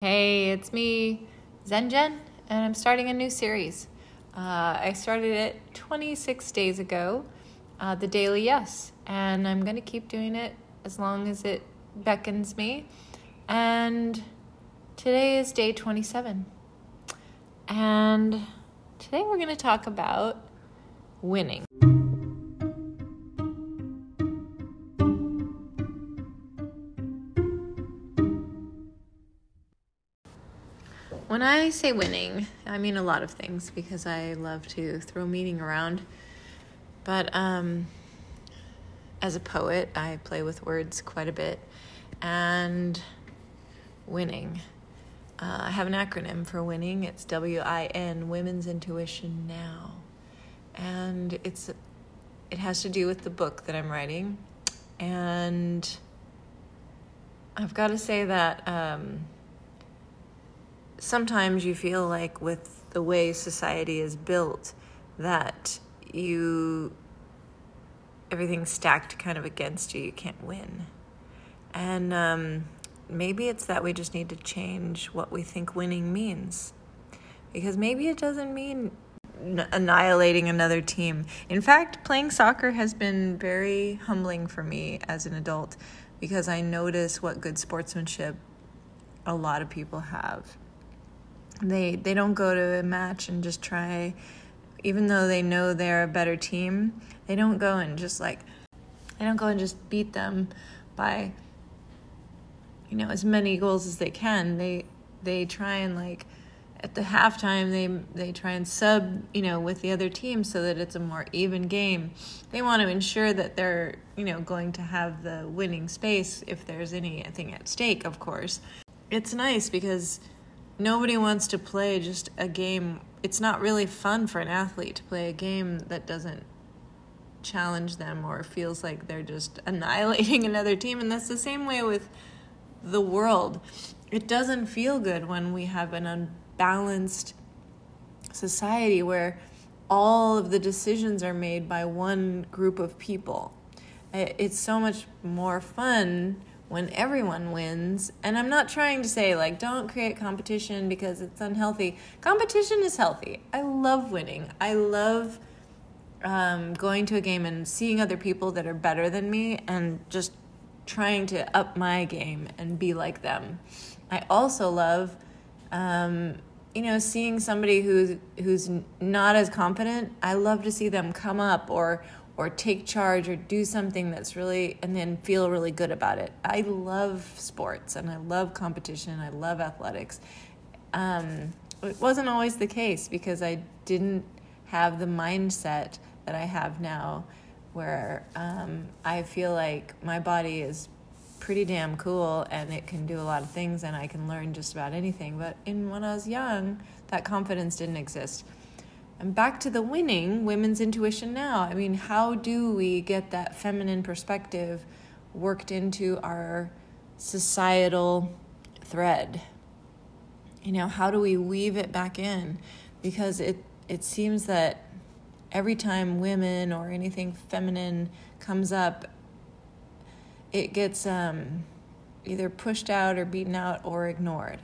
Hey, it's me, ZenJen, and I'm starting a new series. Uh, I started it 26 days ago, uh, The Daily Yes, and I'm going to keep doing it as long as it beckons me. And today is day 27. And today we're going to talk about winning. When I say winning, I mean a lot of things because I love to throw meaning around. But um, as a poet, I play with words quite a bit. And winning. Uh, I have an acronym for winning. It's W I N, Women's Intuition Now. And it's it has to do with the book that I'm writing. And I've got to say that um, sometimes you feel like with the way society is built that you everything's stacked kind of against you you can't win. And um, maybe it's that we just need to change what we think winning means. Because maybe it doesn't mean annihilating another team. In fact playing soccer has been very humbling for me as an adult because i notice what good sportsmanship a lot of people have they they don't go to a match and just try even though they know they're a better team they don't go and just like they don't go and just beat them by you know as many goals as they can. They they try and like at the halftime they they try and sub you know with the other team so that it's a more even game. They want to ensure that they're you know going to have the winning space if there's anything at stake of course. It's nice because nobody wants to play just a game. It's not really fun for an athlete to play a game that doesn't challenge them or feels like they're just annihilating another team. And that's the same way with the world. It doesn't feel good when we have an unbalanced society where all of the decisions are made by one group of people. It's so much more fun when everyone wins. And I'm not trying to say, like, don't create competition because it's unhealthy. Competition is healthy. I love winning. I love um, going to a game and seeing other people that are better than me and just trying to up my game and be like them. I also love, um, you know, seeing somebody who's who's not as confident. I love to see them come up or or take charge or do something that's really and then feel really good about it. I love sports and I love competition. I love athletics. Um, it wasn't always the case because I didn't have the mindset that I have now, where um, I feel like my body is pretty damn cool and it can do a lot of things and I can learn just about anything. But in when I was young, that confidence didn't exist. And back to the winning, women's intuition now. I mean, how do we get that feminine perspective worked into our societal thread? You know, how do we weave it back in? Because it, it seems that every time women or anything feminine comes up, it gets um, either pushed out or beaten out or ignored.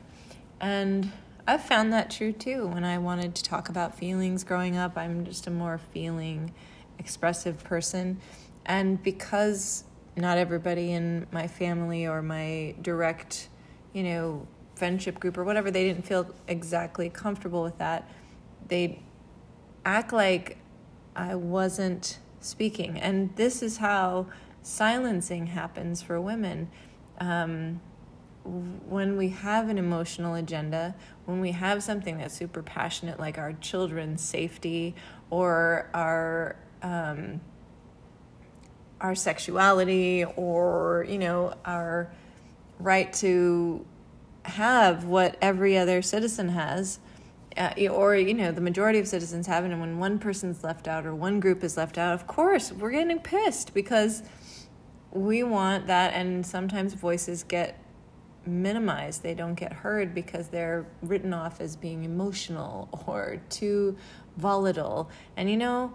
And I've found that true too. When I wanted to talk about feelings growing up, I'm just a more feeling, expressive person. And because not everybody in my family or my direct, you know, friendship group or whatever, they didn't feel exactly comfortable with that, they act like I wasn't speaking. And this is how silencing happens for women. Um, when we have an emotional agenda, when we have something that's super passionate, like our children's safety or our um, our sexuality, or you know our right to have what every other citizen has, uh, or you know the majority of citizens have, and when one person's left out or one group is left out, of course we're getting pissed because we want that, and sometimes voices get minimized. They don't get heard because they're written off as being emotional or too volatile. And you know,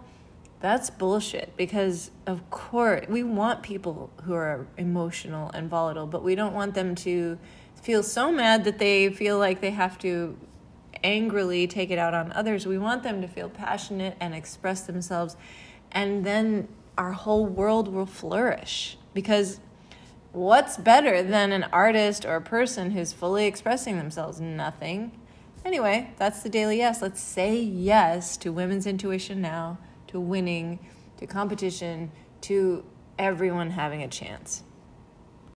that's bullshit because, of course, we want people who are emotional and volatile, but we don't want them to feel so mad that they feel like they have to angrily take it out on others. We want them to feel passionate and express themselves, and then our whole world will flourish. Because what's better than an artist or a person who's fully expressing themselves? Nothing. Anyway, that's the daily yes. Let's say yes to women's intuition now, to winning, to competition, to everyone having a chance.